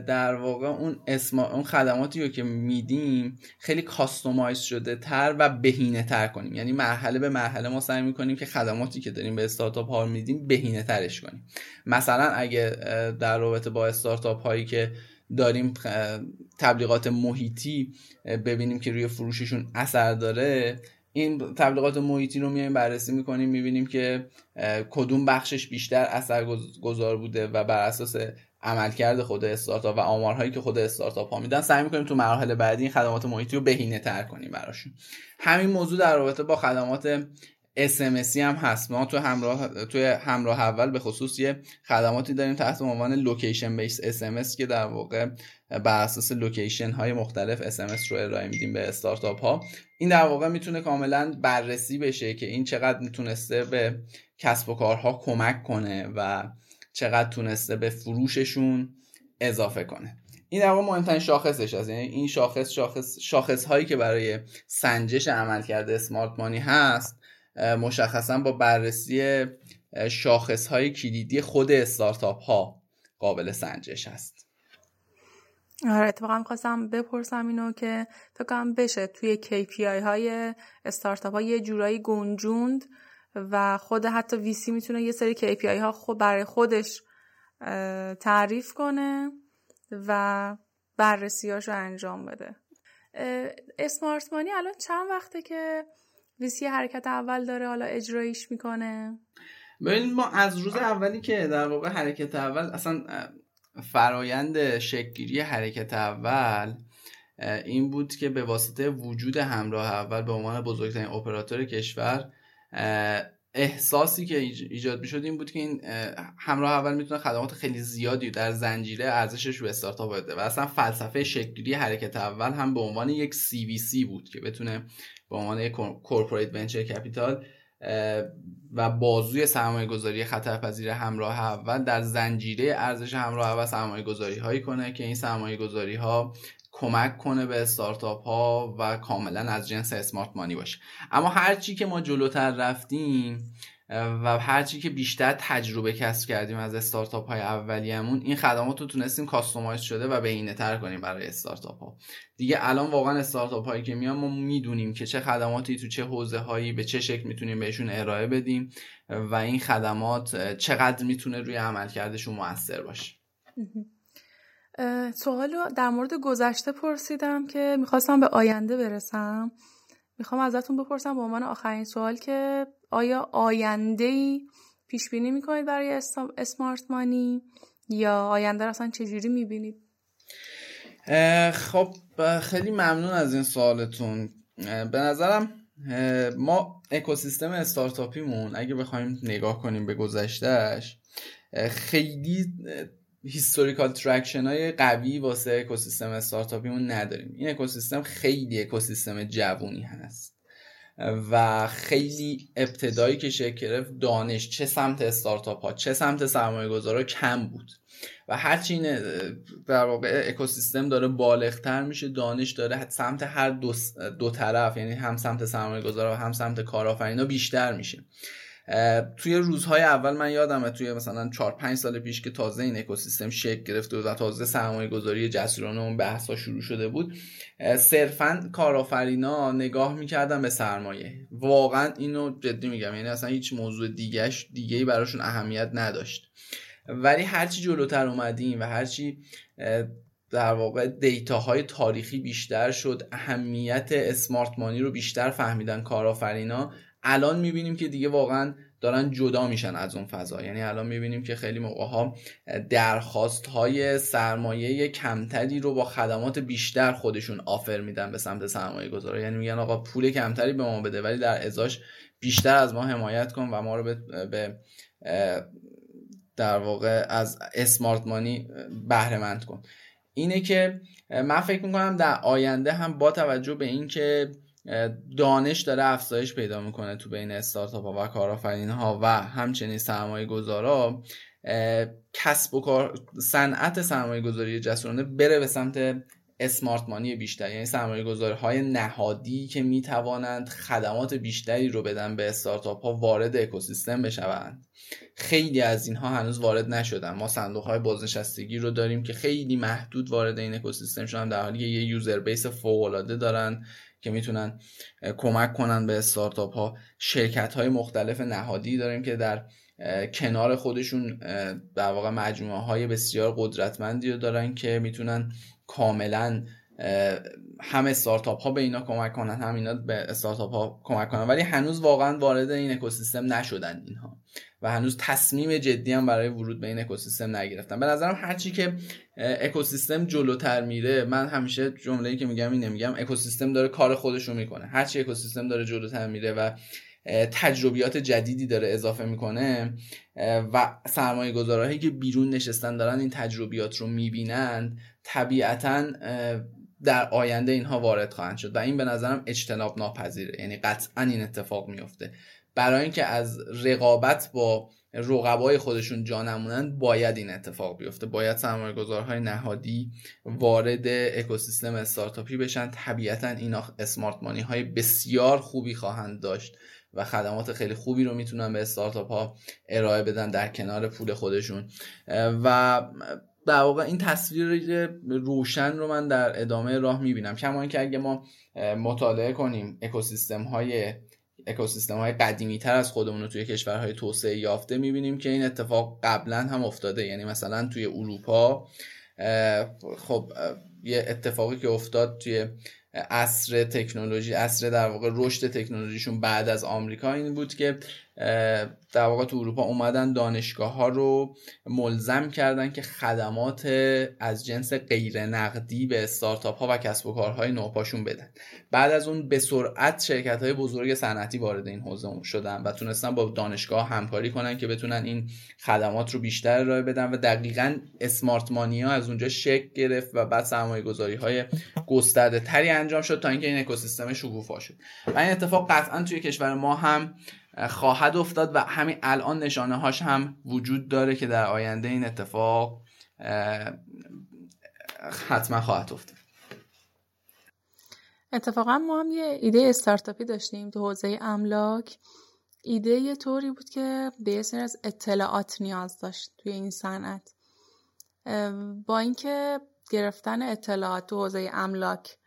در واقع اون اسم اون خدماتی رو که میدیم خیلی کاستومایز شده تر و بهینه تر کنیم. یعنی مرحله به مرحله ما سعی می‌کنیم که خدماتی که داریم به استارتاپ ها میدیم بهینه ترش کنیم. مثلا اگه در رابطه با استارتاپ هایی که داریم تبلیغات محیطی ببینیم که روی فروششون اثر داره این تبلیغات محیطی رو میایم بررسی می‌کنیم می‌بینیم که کدوم بخشش بیشتر اثر گذار بوده و بر اساس عملکرد خود استارتاپ و آمارهایی که خود استارتاپ ها میدن سعی می‌کنیم تو مراحل بعدی این خدمات محیطی رو بهینه تر کنیم براشون. همین موضوع در رابطه با خدمات SMS هم هست. ما تو همراه توی همراه اول به خصوص یه خدماتی داریم تحت عنوان location based SMS که در واقع بر اساس location های مختلف SMS رو ارائه میدیم به استارتاپ ها. این در واقع می‌تونه کاملا بررسی بشه که این چقدر می‌تونسته به کسب و کارها کمک کنه و چقدر تونسته به فروششون اضافه کنه. این در واقع مهمترین شاخصش هست. یعنی این شاخص شاخص شاخص هایی که برای سنجش عملکرد اسمارت مانی هست مشخصا با بررسی شاخص های کلیدی خود استارتاپ ها قابل سنجش هست. آره اتفاقا خواستم بپرسم اینو که فکر بشه توی KPI های استارتاپ ها یه جورایی گنجوند. و خود حتی ویسی می‌تونه یه سری KPI ها خود برای خودش تعریف کنه و بررسیاش رو انجام بده. اسمارت مانی الان چند وقته که ویسی حرکت اول داره حالا اجرایش می‌کنه؟ ببینید ما از روز اولی که در واقع حرکت اول اصلا فرایند شکلگیری حرکت اول این بود که به واسطه وجود همراه اول به عنوان بزرگترین اپراتور کشور احساسی که ایجاد می‌شد این بود که این همراه اول می‌تونه خدمات خیلی زیادی در زنجیره ارزشش رو استارتاپ بده و اصلا فلسفه شکل گیری حرکت اول هم به عنوان یک CVC بود که بتونه به عنوان یک corporate venture capital و بازوی سرمایه گذاری خطرپذیر همراه اول در زنجیره ارزش همراه اول سرمایه گذاری هایی کنه که این سرمایه گذاری ها کمک کنه به استارتاپ ها و کاملا از جنس smart money باشه. اما هرچی که ما جلوتر رفتیم و هرچی که بیشتر تجربه کسب کردیم از استارتاپ های اولیمون این خدمات رو تونستیم کاستومایز شده و بهینه تر کنیم برای استارتاپ ها. دیگه الان واقعا استارتاپ هایی که میان ما می‌دونیم که چه خدماتی تو چه حوزه هایی به چه شکل می‌تونیم بهشون ارائه بدیم و این خدمات چقدر می‌تونه روی عملکردشون موثر باشه. سوال رو در مورد گذشته پرسیدم که می‌خواستم به آینده برسم. می‌خوام ازتون بپرسم به عنوان آخرین سوال که آیا آینده ای پیش بینی می‌کنید برای smart money یا آینده رو اصلا چجوری می‌بینید؟ خب خیلی ممنون از این سوالتون. به نظرم ما اکوسیستم استارتاپیمون اگه بخوایم نگاه کنیم به گذشتهش خیلی historical traction های قوی واسه اکوسیستم استارتاپیمون نداریم. این اکوسیستم خیلی اکوسیستم جوونی هست و خیلی ابتدایی که شکل گرفت دانش چه سمت استارتاپ ها چه سمت سرمایه گذارا کم بود و هرچی این در واقع اکوسیستم داره بالغتر میشه دانش داره سمت هر دو, دو طرف یعنی هم سمت سرمایه گذارا و هم سمت کارآفرینا بیشتر میشه. توی روزهای اول من یادمه توی مثلا 4 5 سال پیش که تازه این اکوسیستم شکل گرفته و تازه سرمایه گذاری جسورانه اون بحثا شروع شده بود صرفا کارآفرینا نگاه می‌کردن به سرمایه. واقعا اینو جدی میگم یعنی اصلا هیچ موضوع دیگهش دیگه ای براشون اهمیت نداشت. ولی هرچی جلوتر اومدیم و هرچی در واقع دیتاهای تاریخی بیشتر شد اهمیت اسمارت مانی رو بیشتر فهمیدن کارآفرینا الان می‌بینیم که دیگه واقعا دارن جدا میشن از اون فضا. یعنی الان می‌بینیم که خیلی موقع ها درخواست های سرمایه کمتری رو با خدمات بیشتر خودشون آفر میدن به سمت سرمایه گذاره یعنی میگن آقا پول کمتری به ما بده ولی در ازاش بیشتر از ما حمایت کن و ما رو به, به در واقع از اسمارت مانی بهره کن. اینه که من فکر می‌کنم در آینده هم با توجه به اینکه دانش داره افزایش پیدا می‌کنه تو بین استارتاپ ها و کارآفرین ها و همچنین سرمایه گذارا کسب و کار صنعت سرمایه گذاری جسورانه بره به سمت اسمارت مانی بیشتر یعنی سرمایه گذاری های نهادی که می‌توانند خدمات بیشتری رو بدن به استارتاپ ها وارد اکوسیستم بشوند. خیلی از اینها هنوز وارد نشدن. ما صندوق های بازنشستگی رو داریم که خیلی محدود وارد این اکوسیستم شدن. در حالی که یه یوزر بیس فوق العاده دارن که می‌تونن کمک کنن به استارتاپ ها شرکت های مختلف نهادی داریم که در کنار خودشون در واقع مجموعه های بسیار قدرتمندی رو دارن که می‌تونن کاملا هم استارتاپ ها به اینا کمک کنن هم اینا به استارتاپ ها کمک کنن. ولی هنوز واقعا وارد این اکوسیستم نشدن اینها. و هنوز تصمیم جدی هم برای ورود به این اکوسیستم نگرفتن. به نظرم هرچی که اکوسیستم جلوتر میره من همیشه جمله‌ای که میگم اینه میگم اکوسیستم داره کار خودش رو می‌کنه هرچی اکوسیستم داره جلوتر میره و تجربیات جدیدی داره اضافه می‌کنه و سرمایه گذارهایی که بیرون نشستن دارن این تجربیات رو می‌بینند طبیعتا در آینده اینها وارد خواهند شد. و این به نظرم اجتناب ناپذیره یعنی قطعا این اتفاق میفته برای اینکه از رقابت با رقبای خودشون جا نمونند باید این اتفاق بیفته. باید سرمایه گذارهای نهادی وارد اکوسیستم استارتاپی بشن. طبیعتا اینا اسمارت مانی های بسیار خوبی خواهند داشت. و خدمات خیلی خوبی رو می‌تونن به استارتاپ ها ارائه بدن در کنار پول خودشون. و در واقع این تصویر روشن رو من در ادامه راه می‌بینم. کما اینکه اگه ما مطالعه کنیم اکوسیستم های اکوسیستم های قدیمی تر از خودمون رو توی کشورهای توسعه یافته می‌بینیم که این اتفاق قبلا هم افتاده. یعنی مثلا توی اروپا خب یه اتفاقی که افتاد توی اصر تکنولوژی اصر در واقع رشد تکنولوژیشون بعد از آمریکا این بود که در واقع تو اروپا اومدن دانشگاه ها رو ملزم کردن که خدمات از جنس غیر نقدی به استارتاپ ها و کسب و کارهای نوپاشون بدن. بعد از اون به سرعت شرکت های بزرگ صنعتی وارد این حوزه شدن و تونستن با دانشگاه همکاری کنن که بتونن این خدمات رو بیشتر ارائه بدن و دقیقا اسمارت مانیا از اونجا شکل گرفت و بعد سرمایه گذاری های گسترده تری انجام شد تا اینکه این اکوسیستم شکوفا شد. و این اتفاق قطعا توی کشور ما هم خواهد افتاد و همین الان نشانه هاش هم وجود داره که در آینده این اتفاق حتما خواهد افتاد. اتفاقا ما هم یه ایده استارتاپی داشتیم تو حوزه املاک. ایده یه طوری بود که به سری از اطلاعات نیاز داشت توی این صنعت. با اینکه گرفتن اطلاعات تو حوزه املاک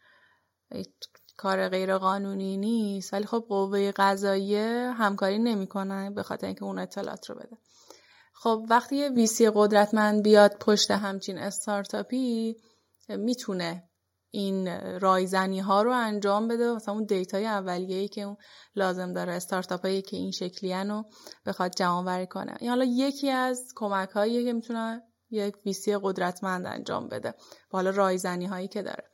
کار غیر قانونی نیست ولی خب قوه قضاییه همکاری نمی‌کنه به خاطر اینکه اون اطلاعات رو بده. خب وقتی یه VC قدرتمند بیاد پشت همچین استارتاپی می‌تونه این رایزنی ها رو انجام بده. مثلا اون دیتای اولیه ای که اون لازم داره استارتاپ هایی که این شکلی رو بخواد جمع آوری کنه. این حالا یکی از کمک هایی که می‌تونه یک VC قدرتمند انجام بده با حالا رایزنی هایی که داره.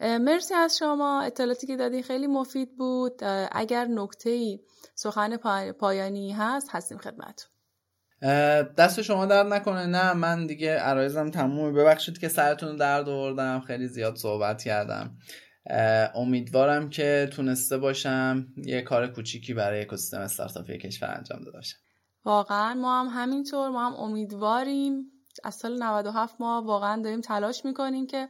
مرسی از شما. اطلاعاتی که دادین خیلی مفید بود. اگر نکته ای سخن پایانی هست هستیم خدمت دست شما در نکنه. نه من دیگه عرایزم تموم ببخشید که سرتون درد آوردم. خیلی زیاد صحبت کردم. امیدوارم که تونسته باشم یه کار کوچیکی برای اکوسیستم استارتاپی کشور انجام داده باشم. واقعا ما هم همینطور. ما هم امیدواریم. از سال 97 ما واقعا داریم تلاش می‌کنیم که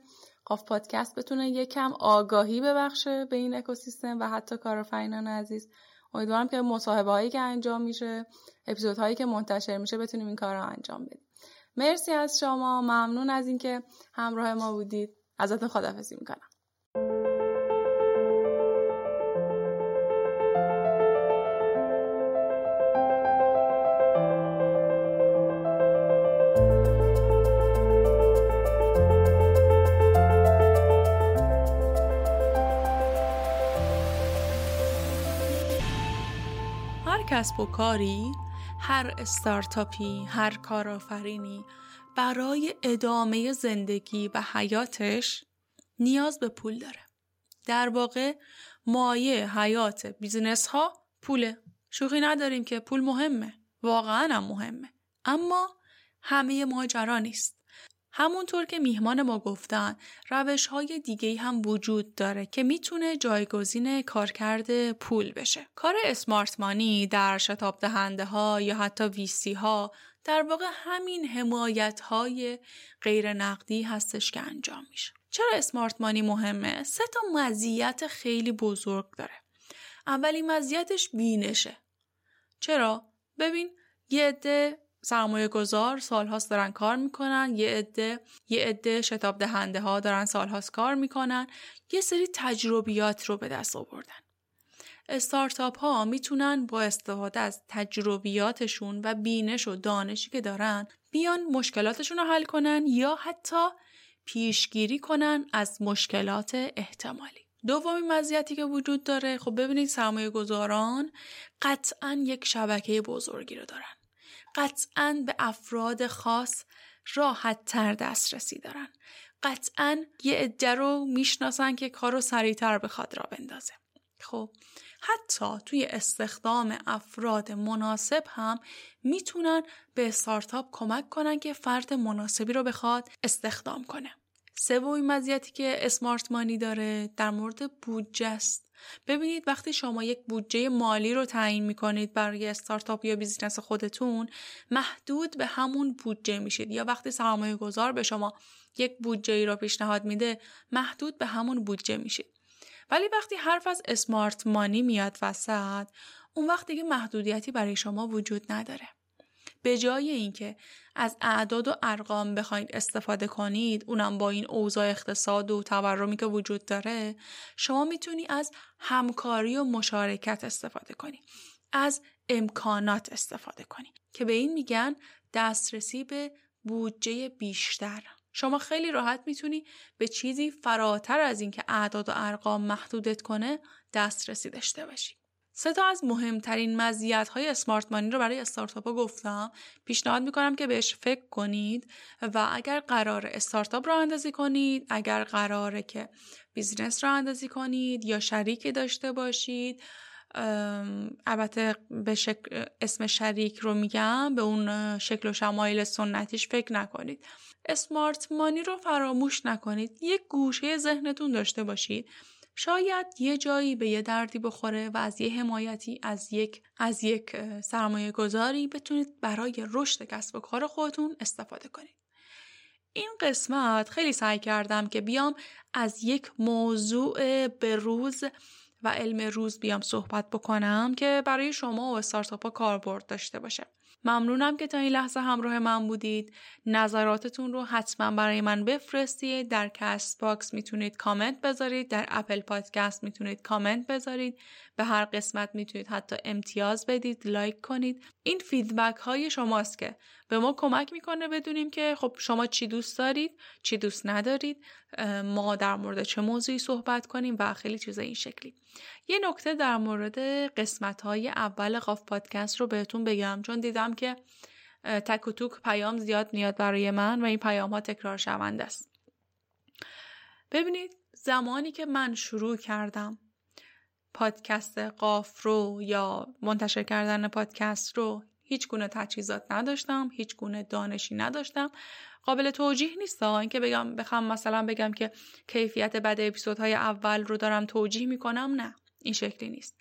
قاف پادکست بتونه یکم آگاهی ببخشه به این اکوسیستم و حتی کارآفرینان عزیز. امیدوارم که مصاحبه هایی که انجام میشه اپیزودهایی که منتشر میشه بتونیم این کار رو انجام بدیم. مرسی از شما. ممنون از اینکه همراه ما بودید. ازتون خدافزی می‌کنم. کسب و کاری هر استارتاپی هر کارآفرینی برای ادامه زندگی و حیاتش نیاز به پول داره. در واقع مایه حیات business ها پوله. شوخی نداریم که پول مهمه واقعا هم مهمه. اما همه ماجرا نیست. همونطور که میهمان ما گفتن روش های دیگه هم وجود داره که می‌تونه جایگزین کارکرد پول بشه. کار smart money در شتاب دهنده ها یا حتی VC ها در واقع همین حمایت های غیر نقدی هستش که انجام میشه. چرا اسمارت مانی مهمه؟ سه تا مزیت خیلی بزرگ داره. اولین مزیتش بینشه. چرا؟ ببین یه عده سرمایه گذار سالهاست دارن کار می‌کنن یه عده یه عده شتاب دهنده ها دارن سالهاست کار می‌کنن. یه سری تجربیات رو به دست آوردن. استارتاپ ها می‌تونن با استفاده از تجربیاتشون و بینش و دانشی که دارن بیان مشکلاتشون رو حل کنن یا حتی پیشگیری کنن از مشکلات احتمالی. دومین مزیتی که وجود داره خب ببینید سرمایه گذاران قطعا یک شبکه بزرگی رو دارن. قطعا به افراد خاص راحت تر دسترسی دارن. قطعا یه عده رو می‌شناسن که کارو سریعتر بخواد را بندازه. خب حتی توی استخدام افراد مناسب هم می‌تونن به استارتاپ کمک کنن که فرد مناسبی رو بخواد استخدام کنه. سومین مزیتی که اسمارت مانی داره در مورد بودجه است. ببینید وقتی شما یک بودجه مالی رو تعیین می‌کنید برای استارتاپ یا بیزینس خودتون محدود به همون بودجه میشید. یا وقتی سرمایه گذار به شما یک بودجه ای رو پیشنهاد میده محدود به همون بودجه میشید. ولی وقتی حرف از اسمارت مانی میاد وسط اون وقت دیگه محدودیتی برای شما وجود نداره. به جای اینکه از اعداد و ارقام بخواید استفاده کنید اونم با این اوضاع اقتصاد و تورمی که وجود داره شما می‌تونی از همکاری و مشارکت استفاده کنی از امکانات استفاده کنی که به این میگن دسترسی به بودجه بیشتر. شما خیلی راحت می‌تونی به چیزی فراتر از اینکه اعداد و ارقام محدودت کنه دسترسی داشته باشی. سه تا از مهمترین مزیت های اسمارت مانی رو برای استارتاپ ها گفتم. پیشنهاد می‌کنم که بهش فکر کنید و اگر قرار استارتاپ رو اندازی کنید اگر قراره که بیزینس رو اندازی کنید یا شریکی داشته باشید البته به شکل اسم شریک رو میگم به اون شکل و شمایل سنتیش فکر نکنید. اسمارت مانی رو فراموش نکنید. یک گوشه ذهنتون داشته باشید. شاید یه جایی به یه دردی بخوره و از یه حمایتی از یک از یک سرمایه گذاری بتونید برای رشد کسب و کار خودتون استفاده کنید. این قسمت خیلی سعی کردم که بیام از یک موضوع به روز و علم روز بیام صحبت بکنم که برای شما و استارتاپ کاربرد داشته باشه. ممنونم که تا این لحظه همراه من بودید. نظراتتون رو حتما برای من بفرستید. در Castbox می‌تونید کامنت بذارید. در Apple Podcast می‌تونید کامنت بذارید. به هر قسمت می‌تونید حتی امتیاز بدید لایک کنید. این feedback های شماست که به ما کمک می‌کنه بدونیم که خب شما چی دوست دارید چی دوست ندارید ما در مورد چه موضوعی صحبت کنیم و خیلی چیزا این شکلی. یه نکته در مورد قسمت های اول قاف پادکست رو بهتون بگم چون دیدم که تک و توک پیام زیاد میاد برای من و این پیام ها تکرار شونده است. ببینید زمانی که من شروع کردم پادکست قاف رو یا منتشر کردن پادکست رو هیچ گونه تجهیزات نداشتم هیچ گونه دانشی نداشتم. قابل توجیه نیست اینکه بگم بخوام مثلا بگم که کیفیت بد اپیزودهای اول رو دارم توجیه می‌کنم نه. این شکلی نیست.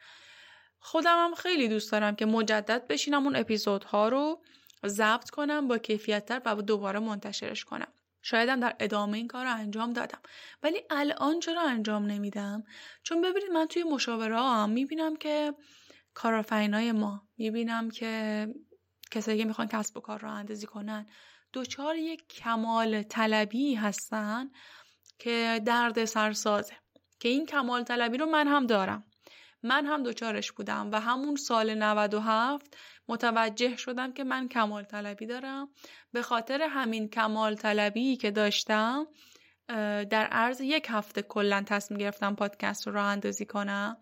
خودم هم خیلی دوست دارم که مجدد بشینم اون اپیزودها رو ضبط کنم با کیفیت و دوباره منتشرش کنم. شایدم در ادامه این کار رو انجام دادم. ولی الان چرا انجام نمیدم؟ چون ببینید من توی مشاوره هم می‌بینم که کارآفرینای ما می‌بینم که کسایی که می‌خوان کسب و کار رو اندازی کنن دوچار یک کمال طلبی هستن که درد سرسازه که این کمال طلبی رو من هم دارم. من هم دوچارش بودم و همون سال 97 متوجه شدم که من کمال طلبی دارم. به خاطر همین کمال طلبی که داشتم در عرض یک هفته کلا تصمیم گرفتم پادکست رو راه اندازی کنم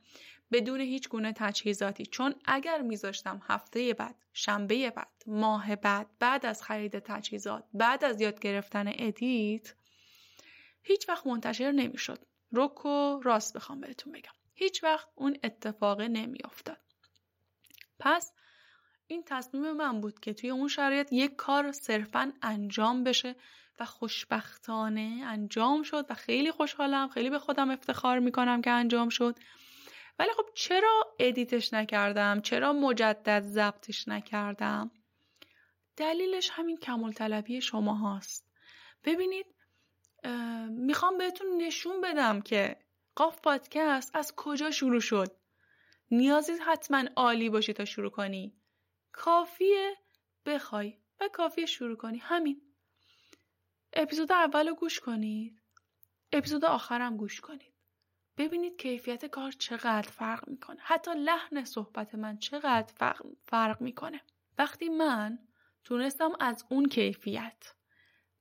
بدون هیچ گونه تجهیزاتی. چون اگر میذاشتم هفته بعد شنبه بعد ماه بعد بعد از خرید تجهیزات بعد از یاد گرفتن ادیت هیچ وقت منتشر نمی‌شد. رک و راست بخوام بهتون بگم. هیچ وقت اون اتفاق نمیافتاد. پس این تصمیم من بود که توی اون شرایط یک کار صرفا انجام بشه و خوشبختانه انجام شد و خیلی خوشحالم خیلی به خودم افتخار می‌کنم که انجام شد. ولی خب چرا ادیتش نکردم؟ چرا مجدد ضبطش نکردم؟ دلیلش همین کمال طلبی شما هاست. ببینید می‌خوام بهتون نشون بدم که قاف پادکست از کجا شروع شد. نیازی حتما عالی باشی تا شروع کنی. کافیه بخوای و کافیه شروع کنی. همین. اپیزود اول رو گوش کنید. اپیزود آخرم گوش کنید. ببینید کیفیت کار چقدر فرق می‌کنه. حتی لحن صحبت من چقدر فرق, فرق می‌کنه. وقتی من تونستم از اون کیفیت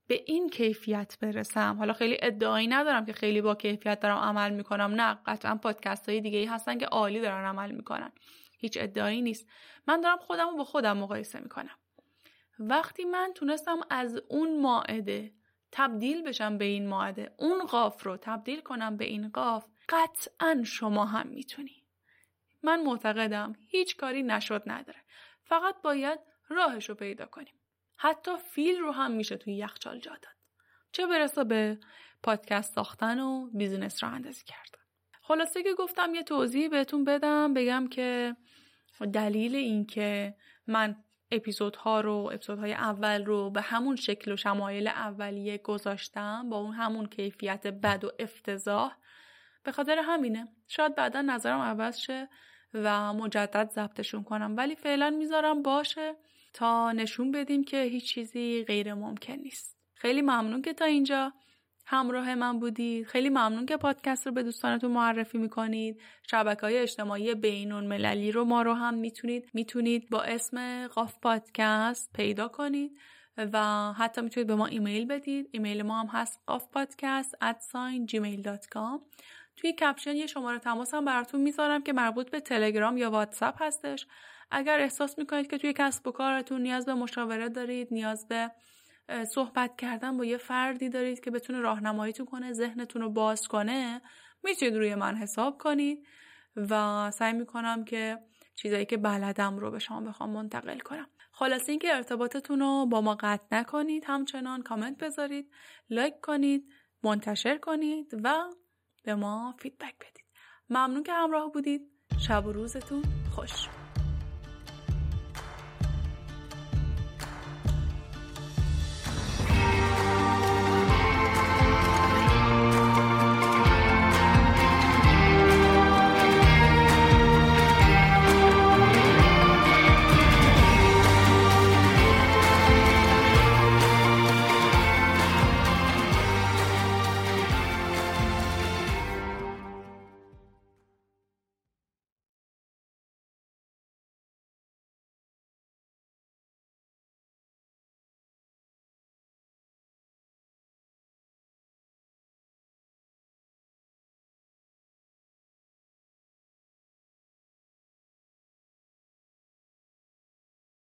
به این کیفیت برسم. حالا خیلی ادعایی ندارم که خیلی با کیفیت دارم عمل می‌کنم. نه قطعا پادکست های دیگه ای هستن که عالی دارن عمل می‌کنن. هیچ ادعایی نیست. من دارم خودم رو با خودم مقایسه می‌کنم. وقتی من تونستم از اون ماعده تبدیل بشم به این ماعده اون قاف رو تبدیل کنم به این قاف قطعا شما هم می‌تونی. من معتقدم هیچ کاری نشد نداره. فقط باید راهش رو پیدا کنیم. حتی فیل رو هم میشه توی یخچال جا داد. چه برسه به پادکست ساختن و بیزینس رو اندازی کردن. خلاصه که گفتم یه توضیح بهتون بدم. بگم که دلیل این که من اپیزودها رو اپیزودهای اول رو به همون شکل و شمایل اولیه گذاشتم با اون همون کیفیت بد و افتضاح به خاطر همینه. شاید بعدا نظرم عوض شه و مجدد ضبطشون کنم ولی فعلا می‌ذارم باشه تا نشون بدیم که هیچ چیزی غیر ممکن نیست. خیلی ممنون که تا اینجا. همراه من بودید. خیلی ممنون که پادکست رو به دوستانتون معرفی می‌کنید. شبکه های اجتماعی بینون مللی رو ما رو هم می‌تونید می‌تونید با اسم قاف پادکست پیدا کنید و حتی می‌تونید به ما ایمیل بدید. ایمیل ما هم هست قاف پادکست gmail.com توی کپشن یه شماره تماس هم براتون می‌ذارم که مربوط به تلگرام یا واتساپ هستش. اگر احساس می‌کنید که توی کسب و کارتون نیاز به مشاوره دارید نیاز به صحبت کردن با یه فردی دارید که بتونه راهنماییتون کنه ذهنتون رو باز کنه می‌تونید روی من حساب کنید و سعی می‌کنم که چیزایی که بلدم رو به شما بخوام منتقل کنم. خلاصه اینکه ارتباطتون رو با ما قطع نکنید همچنان کامنت بذارید لایک کنید منتشر کنید و به ما فیدبک بدید. ممنون که همراه بودید. شب و روزتون خوش.